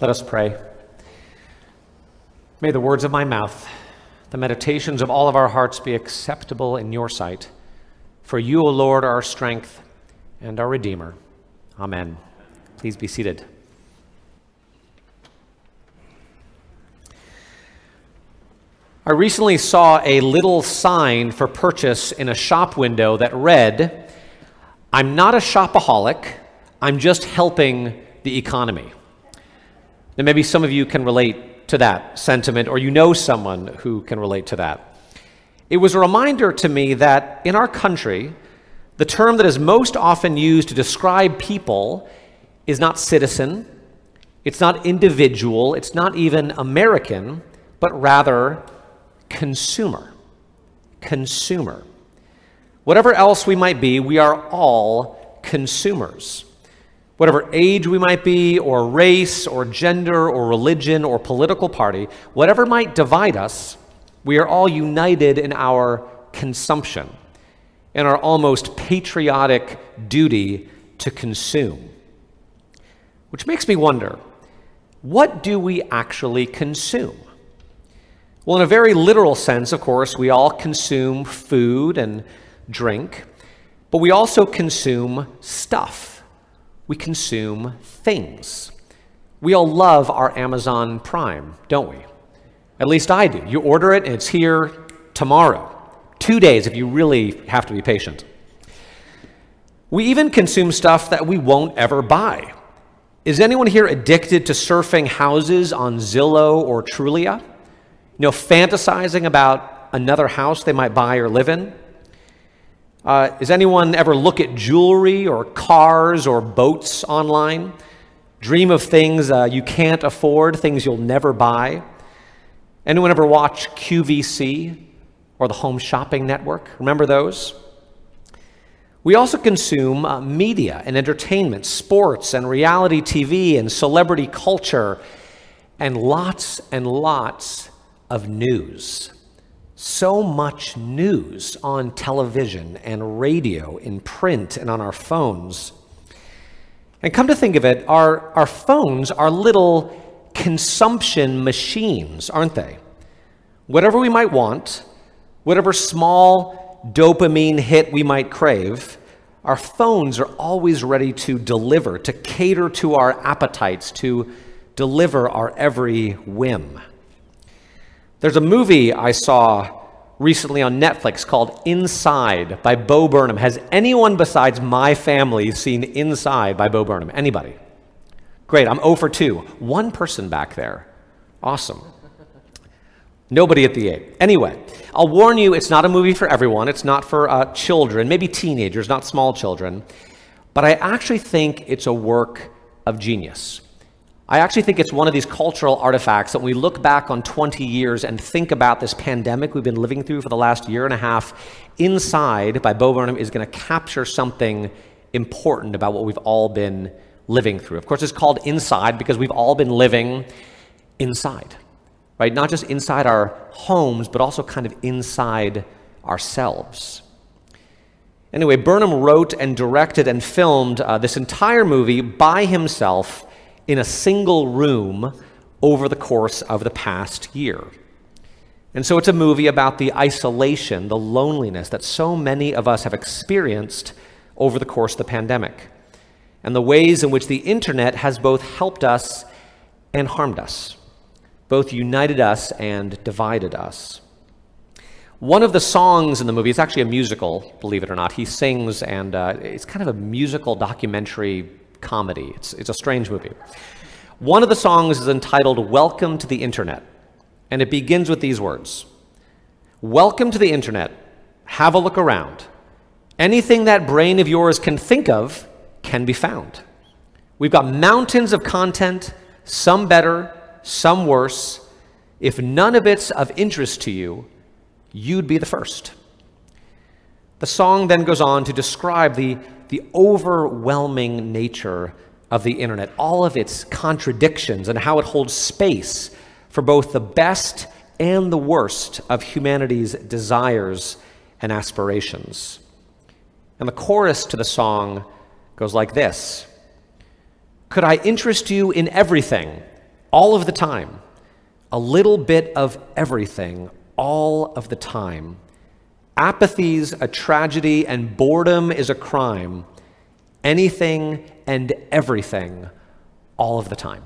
Let us pray. May the words of my mouth, the meditations of all of our hearts be acceptable in your sight. For you, O Lord, are our strength and our Redeemer. Amen. Please be seated. I recently saw a little sign for purchase in a shop window that read, I'm not a shopaholic, I'm just helping the economy. Maybe some of you can relate to that sentiment, or you know someone who can relate to that. It was a reminder to me that in our country, the term that is most often used to describe people is not citizen, it's not individual, it's not even American, but rather consumer. Consumer. Whatever else we might be, we are all consumers. Whatever age we might be, or race, or gender, or religion, or political party, whatever might divide us, we are all united in our consumption, in our almost patriotic duty to consume. Which makes me wonder what do we actually consume? Well, in a very literal sense, of course, we all consume food and drink, but we also consume stuff. We consume things. We all love our Amazon Prime, don't we? At least I do. You order it and it's here tomorrow. Two days if you really have to be patient. We even consume stuff that we won't ever buy. Is anyone here addicted to surfing houses on Zillow or Trulia? You know, fantasizing about another house they might buy or live in? Uh, does anyone ever look at jewelry or cars or boats online? Dream of things uh, you can't afford, things you'll never buy? Anyone ever watch QVC or the Home Shopping Network? Remember those? We also consume uh, media and entertainment, sports and reality TV and celebrity culture, and lots and lots of news. So much news on television and radio, in print, and on our phones. And come to think of it, our, our phones are little consumption machines, aren't they? Whatever we might want, whatever small dopamine hit we might crave, our phones are always ready to deliver, to cater to our appetites, to deliver our every whim. There's a movie I saw recently on Netflix called Inside by Bo Burnham. Has anyone besides my family seen Inside by Bo Burnham? Anybody? Great, I'm 0 for 2. One person back there. Awesome. Nobody at the eight. Anyway, I'll warn you, it's not a movie for everyone. It's not for uh, children, maybe teenagers, not small children. But I actually think it's a work of genius. I actually think it's one of these cultural artifacts that when we look back on 20 years and think about this pandemic we've been living through for the last year and a half, Inside by Bo Burnham is going to capture something important about what we've all been living through. Of course, it's called Inside because we've all been living inside, right? Not just inside our homes, but also kind of inside ourselves. Anyway, Burnham wrote and directed and filmed uh, this entire movie by himself in a single room over the course of the past year. And so it's a movie about the isolation, the loneliness that so many of us have experienced over the course of the pandemic, and the ways in which the internet has both helped us and harmed us, both united us and divided us. One of the songs in the movie, it's actually a musical, believe it or not. He sings, and uh, it's kind of a musical documentary comedy. It's, it's a strange movie. One of the songs is entitled Welcome to the Internet, and it begins with these words Welcome to the Internet. Have a look around. Anything that brain of yours can think of can be found. We've got mountains of content, some better, some worse. If none of it's of interest to you, you'd be the first. The song then goes on to describe the the overwhelming nature of the internet, all of its contradictions, and how it holds space for both the best and the worst of humanity's desires and aspirations. And the chorus to the song goes like this Could I interest you in everything? all of the time, a little bit of everything, all of the time. Apathy's a tragedy, and boredom is a crime. Anything and everything, all of the time.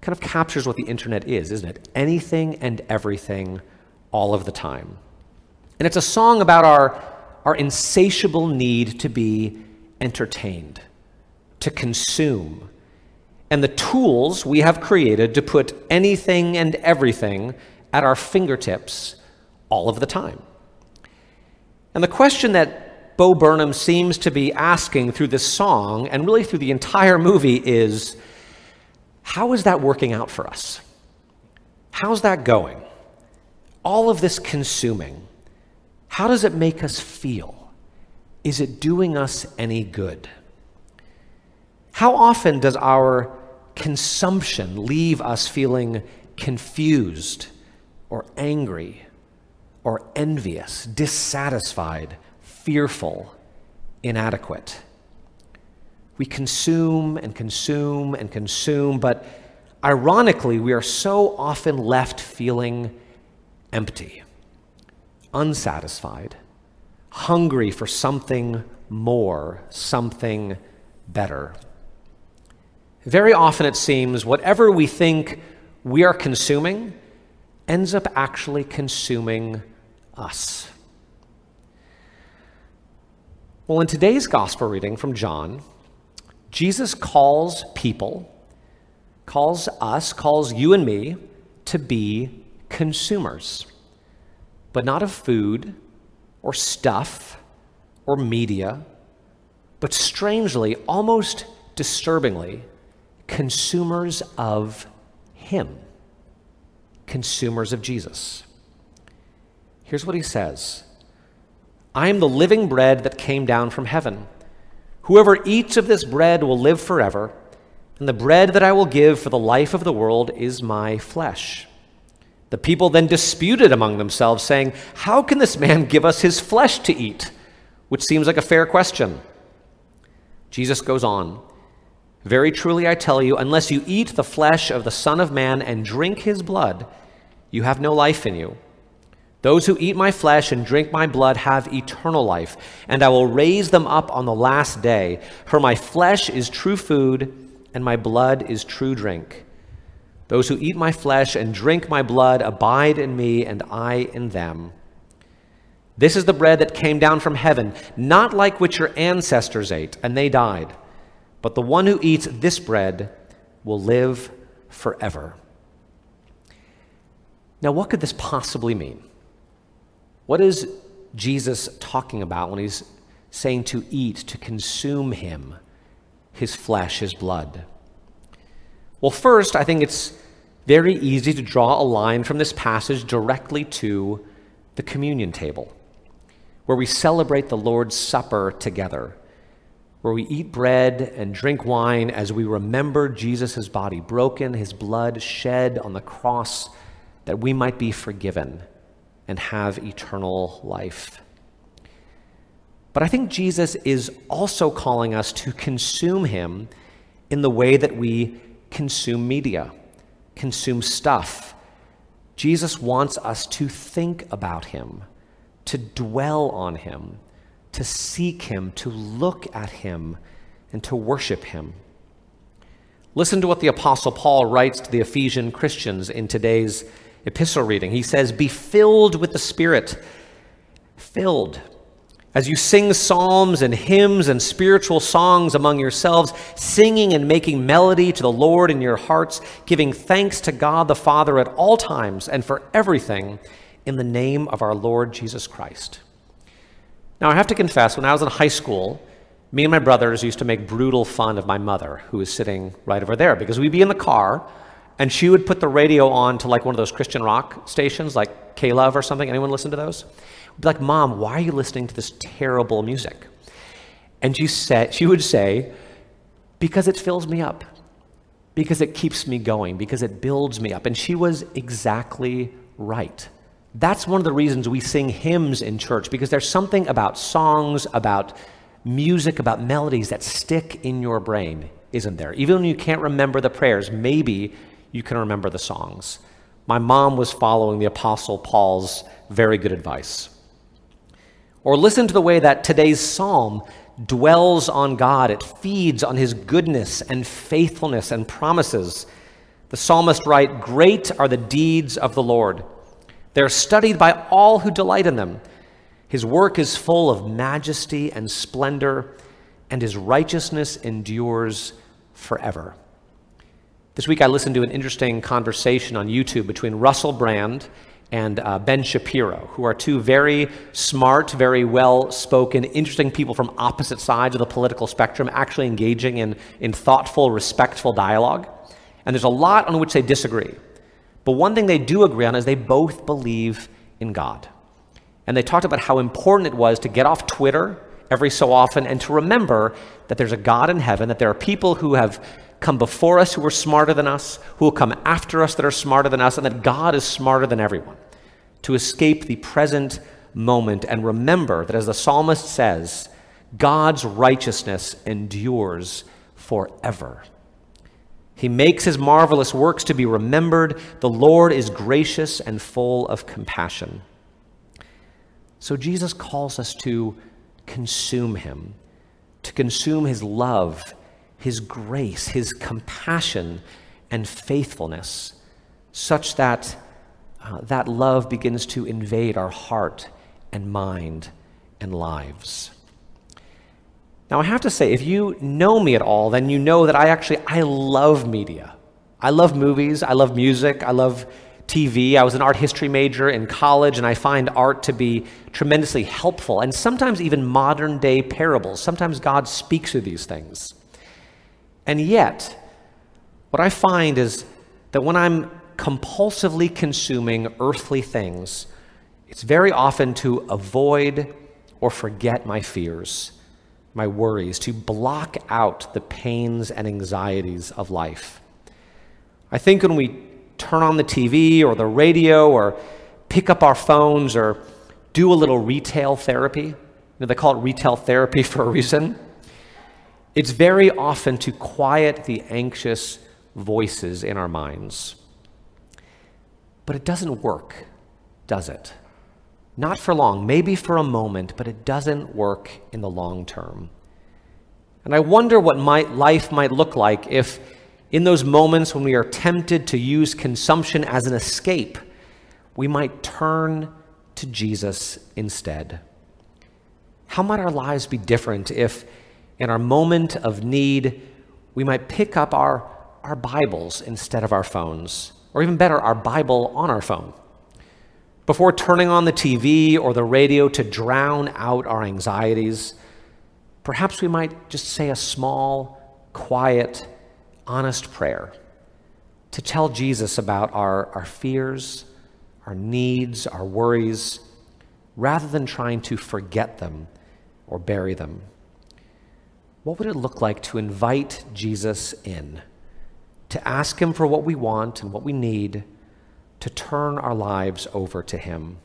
Kind of captures what the internet is, isn't it? Anything and everything, all of the time. And it's a song about our, our insatiable need to be entertained, to consume, and the tools we have created to put anything and everything at our fingertips all of the time. And the question that Bo Burnham seems to be asking through this song and really through the entire movie is how is that working out for us? How's that going? All of this consuming, how does it make us feel? Is it doing us any good? How often does our consumption leave us feeling confused or angry or envious, dissatisfied, fearful, inadequate? We consume and consume and consume, but ironically, we are so often left feeling empty, unsatisfied, hungry for something more, something better. Very often, it seems, whatever we think we are consuming ends up actually consuming us. Well, in today's gospel reading from John, Jesus calls people, calls us, calls you and me to be consumers, but not of food or stuff or media, but strangely, almost disturbingly, consumers of Him, consumers of Jesus. Here's what he says I am the living bread that came down from heaven. Whoever eats of this bread will live forever, and the bread that I will give for the life of the world is my flesh. The people then disputed among themselves, saying, How can this man give us his flesh to eat? Which seems like a fair question. Jesus goes on. Very truly I tell you, unless you eat the flesh of the Son of Man and drink his blood, you have no life in you. Those who eat my flesh and drink my blood have eternal life, and I will raise them up on the last day. For my flesh is true food, and my blood is true drink. Those who eat my flesh and drink my blood abide in me, and I in them. This is the bread that came down from heaven, not like which your ancestors ate, and they died. But the one who eats this bread will live forever. Now, what could this possibly mean? What is Jesus talking about when he's saying to eat, to consume him, his flesh, his blood? Well, first, I think it's very easy to draw a line from this passage directly to the communion table, where we celebrate the Lord's Supper together where we eat bread and drink wine as we remember Jesus' body broken, his blood shed on the cross, that we might be forgiven and have eternal life. But I think Jesus is also calling us to consume him in the way that we consume media, consume stuff. Jesus wants us to think about him, to dwell on him to seek Him, to look at Him, and to worship Him. Listen to what the Apostle Paul writes to the Ephesian Christians in today's epistle reading. He says, Be filled with the Spirit, filled. As you sing psalms and hymns and spiritual songs among yourselves, singing and making melody to the Lord in your hearts, giving thanks to God the Father at all times and for everything in the name of our Lord Jesus Christ. Now, I have to confess, when I was in high school, me and my brothers used to make brutal fun of my mother, who was sitting right over there, because we'd be in the car, and she would put the radio on to like one of those Christian rock stations, like K-Love or something. Anyone listen to those? We'd be like, Mom, why are you listening to this terrible music? And she, said, she would say, Because it fills me up, because it keeps me going, because it builds me up. And she was exactly right. That's one of the reasons we sing hymns in church, because there's something about songs, about music, about melodies that stick in your brain, isn't there? Even when you can't remember the prayers, maybe you can remember the songs. My mom was following the Apostle Paul's very good advice. Or listen to the way that today's psalm dwells on God, it feeds on his goodness and faithfulness and promises. The psalmist writes, Great are the deeds of the Lord. They're studied by all who delight in them. His work is full of majesty and splendor, and his righteousness endures forever. This week I listened to an interesting conversation on YouTube between Russell Brand and uh, Ben Shapiro, who are two very smart, very well spoken, interesting people from opposite sides of the political spectrum, actually engaging in, in thoughtful, respectful dialogue. And there's a lot on which they disagree. But one thing they do agree on is they both believe in God. And they talked about how important it was to get off Twitter every so often and to remember that there's a God in heaven, that there are people who have come before us who are smarter than us, who will come after us that are smarter than us, and that God is smarter than everyone. To escape the present moment and remember that, as the psalmist says, God's righteousness endures forever. He makes his marvelous works to be remembered. The Lord is gracious and full of compassion. So Jesus calls us to consume him, to consume his love, his grace, his compassion, and faithfulness, such that uh, that love begins to invade our heart and mind and lives. Now, I have to say, if you know me at all, then you know that I actually, I love media. I love movies, I love music, I love TV. I was an art history major in college, and I find art to be tremendously helpful, and sometimes even modern day parables. Sometimes God speaks through these things. And yet, what I find is that when I'm compulsively consuming earthly things, it's very often to avoid or forget my fears my worries, to block out the pains and anxieties of life. I think when we turn on the TV or the radio or pick up our phones or do a little retail therapy, you know, they call it retail therapy for a reason. It's very often to quiet the anxious voices in our minds. But it doesn't work, does it? Not for long, maybe for a moment, but it doesn't work in the long term. And I wonder what my life might look like if, in those moments when we are tempted to use consumption as an escape, we might turn to Jesus instead. How might our lives be different if, in our moment of need, we might pick up our, our Bibles instead of our phones? Or even better, our Bible on our phone? before turning on the TV or the radio to drown out our anxieties, perhaps we might just say a small, quiet, honest prayer to tell Jesus about our, our fears, our needs, our worries, rather than trying to forget them or bury them. What would it look like to invite Jesus in, to ask him for what we want and what we need? to turn our lives over to Him.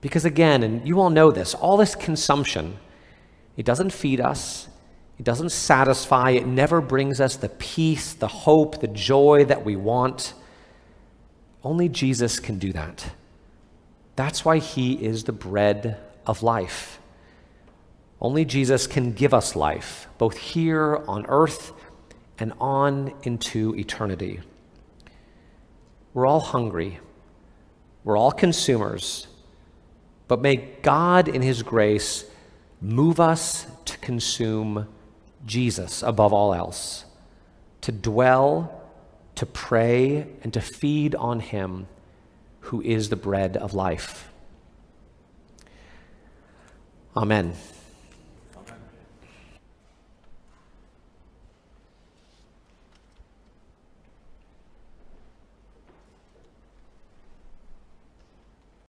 Because again, and you all know this, all this consumption, it doesn't feed us, it doesn't satisfy, it never brings us the peace, the hope, the joy that we want. Only Jesus can do that. That's why He is the bread of life. Only Jesus can give us life, both here on earth and on into eternity. We're all hungry. We're all consumers. But may God, in His grace, move us to consume Jesus above all else, to dwell, to pray, and to feed on Him who is the bread of life. Amen.